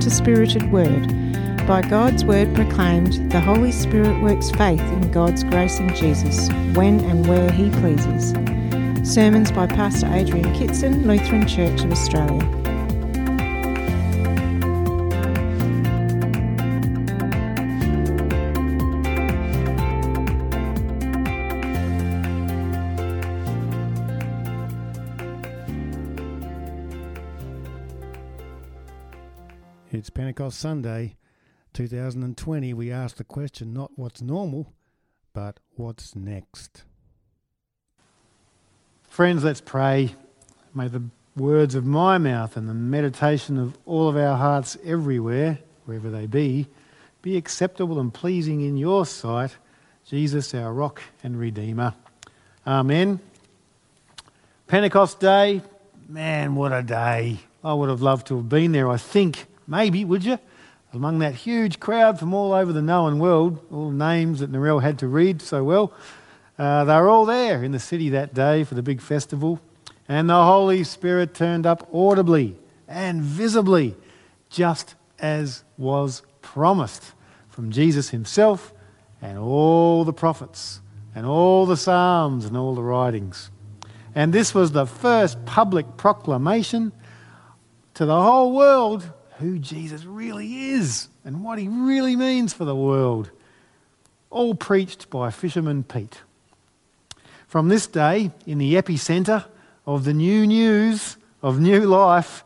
To Spirited Word. By God's Word proclaimed, the Holy Spirit works faith in God's grace in Jesus, when and where He pleases. Sermons by Pastor Adrian Kitson, Lutheran Church of Australia. Pentecost Sunday, 2020. We ask the question not what's normal, but what's next. Friends, let's pray. May the words of my mouth and the meditation of all of our hearts everywhere, wherever they be, be acceptable and pleasing in your sight, Jesus, our rock and redeemer. Amen. Pentecost Day, man, what a day. I would have loved to have been there, I think. Maybe, would you? Among that huge crowd from all over the known world, all names that Narelle had to read so well, uh, they were all there in the city that day for the big festival. And the Holy Spirit turned up audibly and visibly, just as was promised from Jesus himself and all the prophets and all the Psalms and all the writings. And this was the first public proclamation to the whole world who Jesus really is and what he really means for the world. All preached by Fisherman Pete. From this day, in the epicenter of the new news of new life,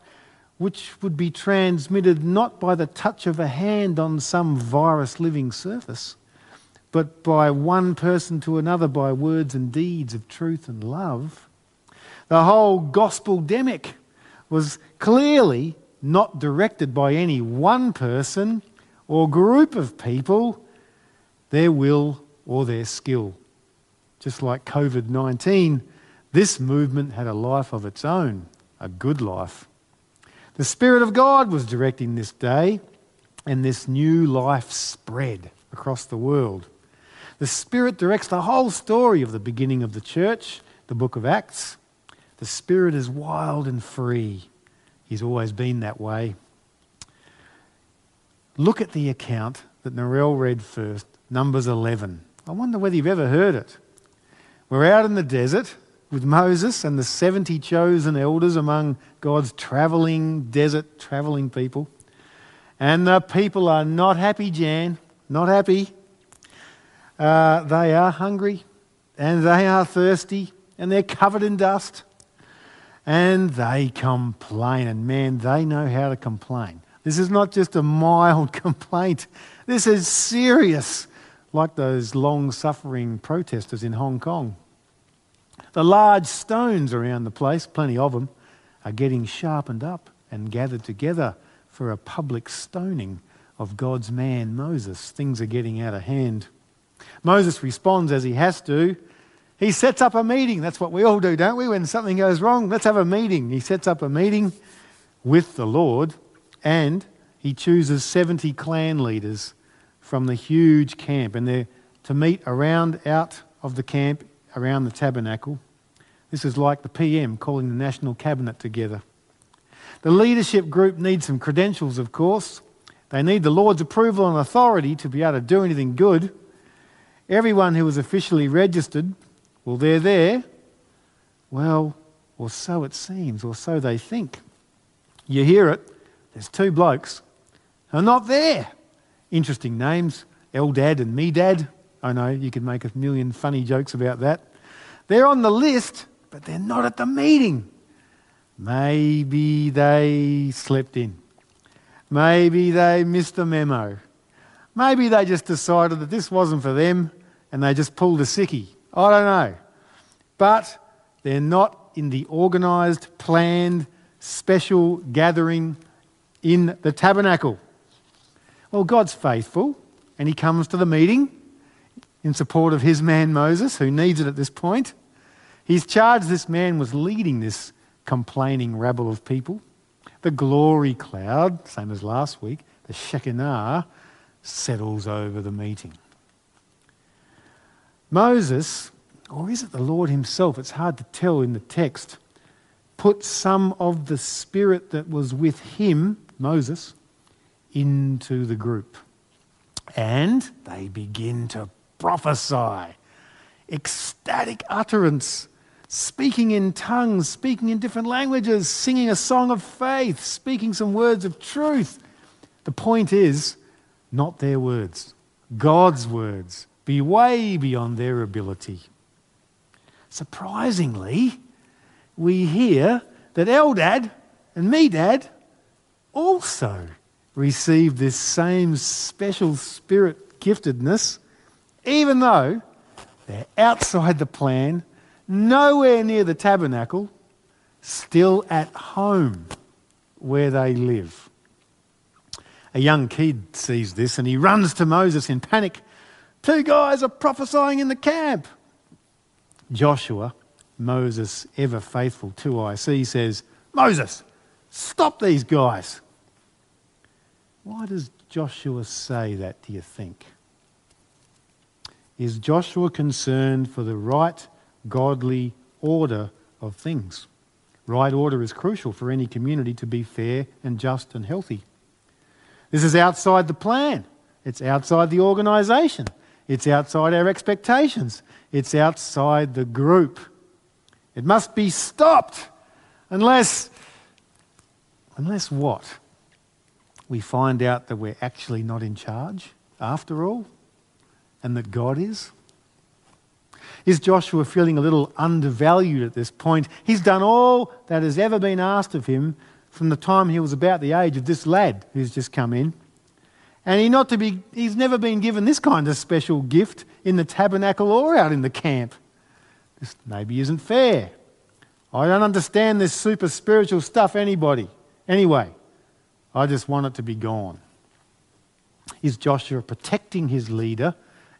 which would be transmitted not by the touch of a hand on some virus living surface, but by one person to another by words and deeds of truth and love, the whole gospel demic was clearly not directed by any one person or group of people, their will or their skill. Just like COVID 19, this movement had a life of its own, a good life. The Spirit of God was directing this day, and this new life spread across the world. The Spirit directs the whole story of the beginning of the church, the book of Acts. The Spirit is wild and free. He's always been that way. Look at the account that Narelle read first, Numbers 11. I wonder whether you've ever heard it. We're out in the desert with Moses and the 70 chosen elders among God's traveling desert, traveling people. And the people are not happy, Jan, not happy. Uh, they are hungry and they are thirsty and they're covered in dust and they complain. And man, they know how to complain. This is not just a mild complaint, this is serious, like those long suffering protesters in Hong Kong. The large stones around the place, plenty of them, are getting sharpened up and gathered together for a public stoning of God's man Moses. Things are getting out of hand. Moses responds as he has to he sets up a meeting. That's what we all do, don't we? When something goes wrong, let's have a meeting. He sets up a meeting with the Lord and he chooses 70 clan leaders from the huge camp and they're to meet around out of the camp around the tabernacle. This is like the PM calling the national cabinet together. The leadership group needs some credentials, of course. They need the Lord's approval and authority to be able to do anything good. Everyone who is officially registered well, they're there. Well, or so it seems, or so they think. You hear it. There's two blokes who are not there. Interesting names Eldad and Medad. I know you could make a million funny jokes about that. They're on the list, but they're not at the meeting. Maybe they slept in. Maybe they missed the memo. Maybe they just decided that this wasn't for them and they just pulled a sickie. I don't know. But they're not in the organised, planned, special gathering in the tabernacle. Well, God's faithful, and He comes to the meeting in support of His man Moses, who needs it at this point. He's charged this man was leading this complaining rabble of people. The glory cloud, same as last week, the Shekinah, settles over the meeting. Moses, or is it the Lord Himself? It's hard to tell in the text. Put some of the spirit that was with him, Moses, into the group. And they begin to prophesy. Ecstatic utterance, speaking in tongues, speaking in different languages, singing a song of faith, speaking some words of truth. The point is, not their words, God's words, be way beyond their ability. Surprisingly, we hear that Eldad and Medad also received this same special spirit giftedness, even though they're outside the plan, nowhere near the tabernacle, still at home where they live. A young kid sees this and he runs to Moses in panic. Two guys are prophesying in the camp. Joshua, Moses' ever faithful 2IC, says, Moses, stop these guys. Why does Joshua say that, do you think? Is Joshua concerned for the right, godly order of things? Right order is crucial for any community to be fair and just and healthy. This is outside the plan, it's outside the organisation, it's outside our expectations, it's outside the group. It must be stopped unless, unless what? We find out that we're actually not in charge after all and that God is? Is Joshua feeling a little undervalued at this point? He's done all that has ever been asked of him from the time he was about the age of this lad who's just come in. And he not to be, he's never been given this kind of special gift in the tabernacle or out in the camp. This maybe isn't fair. I don't understand this super spiritual stuff, anybody. Anyway, I just want it to be gone. Is Joshua protecting his leader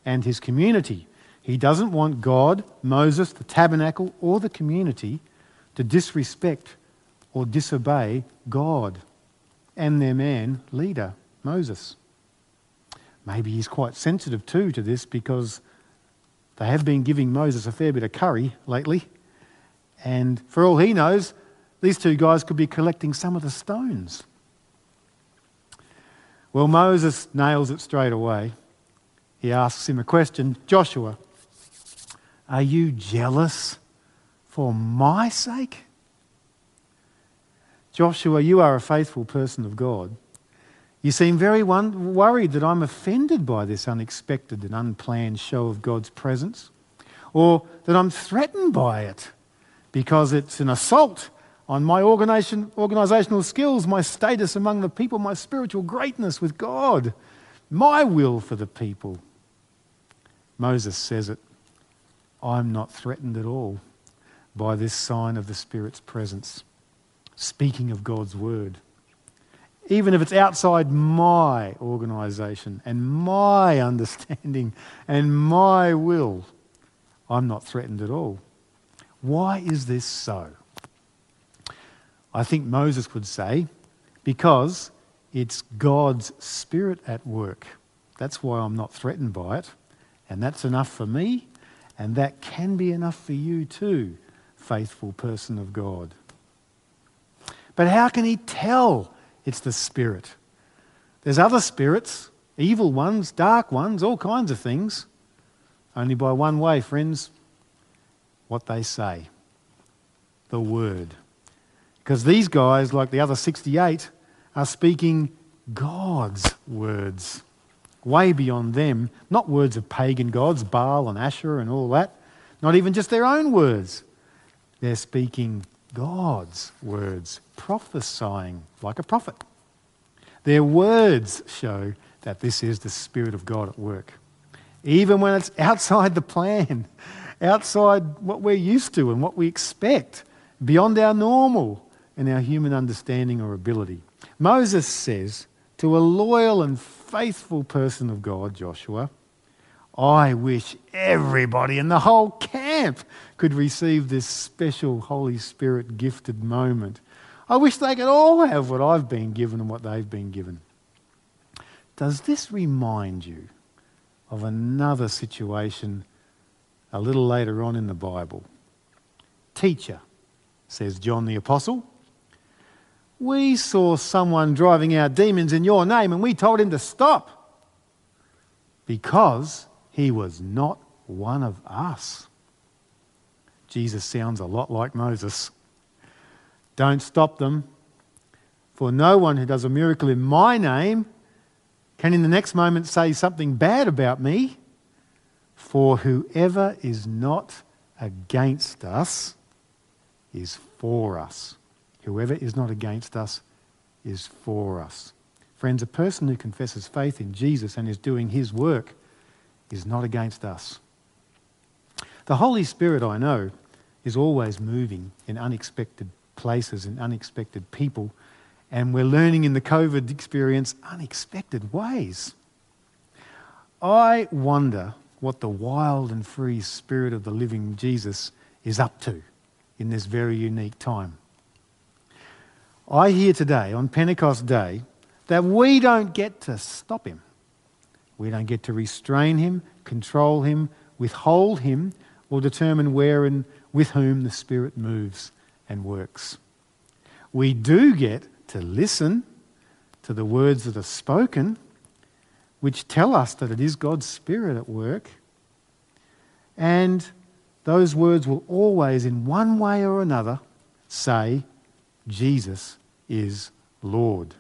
and his community? He doesn't want God, Moses, the tabernacle, or the community to disrespect or disobey God and their man leader, Moses. Maybe he's quite sensitive too to this because they have been giving Moses a fair bit of curry lately. And for all he knows, these two guys could be collecting some of the stones. Well, Moses nails it straight away. He asks him a question Joshua, are you jealous for my sake? Joshua, you are a faithful person of God. You seem very one, worried that I'm offended by this unexpected and unplanned show of God's presence, or that I'm threatened by it because it's an assault on my organization, organizational skills, my status among the people, my spiritual greatness with God, my will for the people. Moses says it I'm not threatened at all by this sign of the Spirit's presence, speaking of God's word. Even if it's outside my organisation and my understanding and my will, I'm not threatened at all. Why is this so? I think Moses would say, because it's God's Spirit at work. That's why I'm not threatened by it. And that's enough for me, and that can be enough for you too, faithful person of God. But how can he tell it's the Spirit? There's other spirits, evil ones, dark ones, all kinds of things. Only by one way, friends what they say the Word. Because these guys, like the other 68, are speaking God's words way beyond them, not words of pagan gods, Baal and Asherah and all that, not even just their own words. They're speaking God's words, prophesying like a prophet. Their words show that this is the Spirit of God at work. Even when it's outside the plan, outside what we're used to and what we expect, beyond our normal and our human understanding or ability. Moses says to a loyal and faithful person of God, Joshua, I wish everybody in the whole camp could receive this special Holy Spirit gifted moment. I wish they could all have what I've been given and what they've been given. Does this remind you of another situation a little later on in the Bible? Teacher, says John the Apostle, We saw someone driving out demons in your name and we told him to stop because he was not one of us. Jesus sounds a lot like Moses. Don't stop them, for no one who does a miracle in my name can in the next moment say something bad about me. For whoever is not against us is for us. Whoever is not against us is for us. Friends, a person who confesses faith in Jesus and is doing his work is not against us. The Holy Spirit, I know, is always moving in unexpected places and unexpected people, and we're learning in the COVID experience unexpected ways. I wonder what the wild and free Spirit of the living Jesus is up to in this very unique time. I hear today, on Pentecost Day, that we don't get to stop him. We don't get to restrain him, control him, withhold him, or determine where and with whom the Spirit moves and works. We do get to listen to the words that are spoken, which tell us that it is God's Spirit at work. And those words will always, in one way or another, say, Jesus is Lord.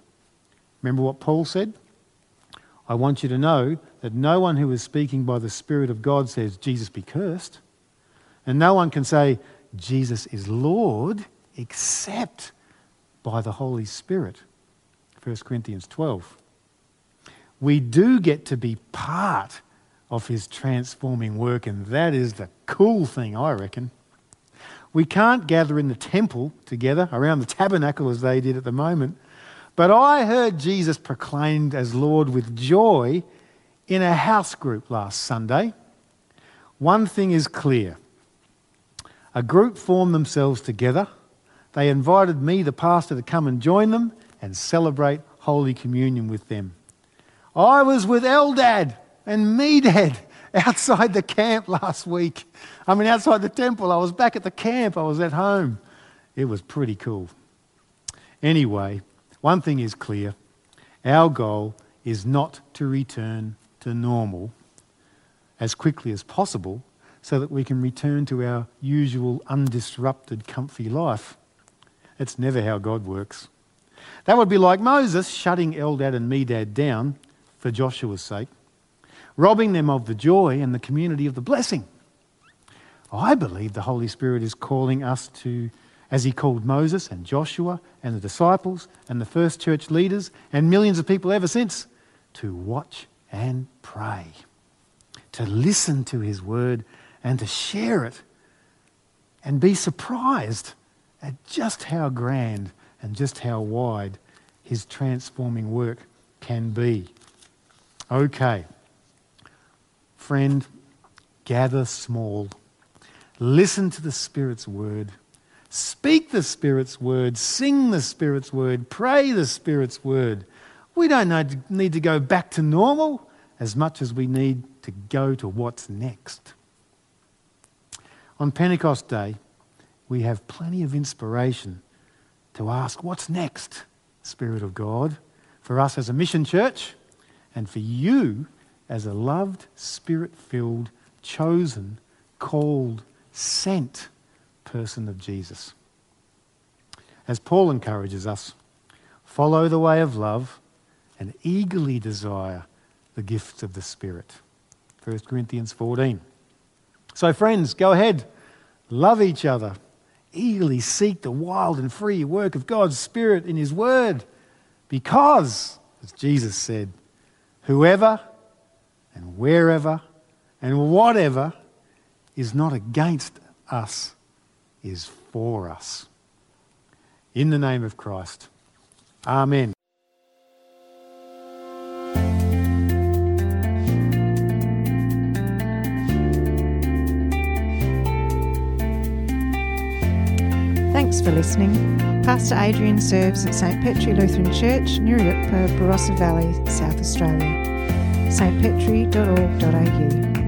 Remember what Paul said? I want you to know that no one who is speaking by the Spirit of God says, Jesus be cursed. And no one can say, Jesus is Lord, except by the Holy Spirit. 1 Corinthians 12. We do get to be part of his transforming work, and that is the cool thing, I reckon. We can't gather in the temple together around the tabernacle as they did at the moment. But I heard Jesus proclaimed as Lord with joy in a house group last Sunday. One thing is clear a group formed themselves together. They invited me, the pastor, to come and join them and celebrate Holy Communion with them. I was with Eldad and Medad outside the camp last week. I mean, outside the temple. I was back at the camp. I was at home. It was pretty cool. Anyway, one thing is clear our goal is not to return to normal as quickly as possible so that we can return to our usual undisrupted, comfy life. It's never how God works. That would be like Moses shutting Eldad and Medad down for Joshua's sake robbing them of the joy and the community of the blessing. I believe the Holy Spirit is calling us to, as He called Moses and Joshua and the disciples and the first church leaders and millions of people ever since, to watch and pray, to listen to His word and to share it and be surprised at just how grand and just how wide His transforming work can be. Okay. Friend, gather small. Listen to the Spirit's word. Speak the Spirit's word. Sing the Spirit's word. Pray the Spirit's word. We don't need to go back to normal as much as we need to go to what's next. On Pentecost Day, we have plenty of inspiration to ask, What's next, Spirit of God, for us as a mission church and for you as a loved, spirit filled, chosen, called, sent person of Jesus. As Paul encourages us, follow the way of love and eagerly desire the gifts of the Spirit. 1 Corinthians 14. So, friends, go ahead, love each other, eagerly seek the wild and free work of God's Spirit in His Word, because, as Jesus said, whoever and wherever and whatever is not against us, is for us. In the name of Christ. Amen. For listening. Pastor Adrian serves at St Petri Lutheran Church, Nuriootpa, Barossa Valley, South Australia stpetri.org.au.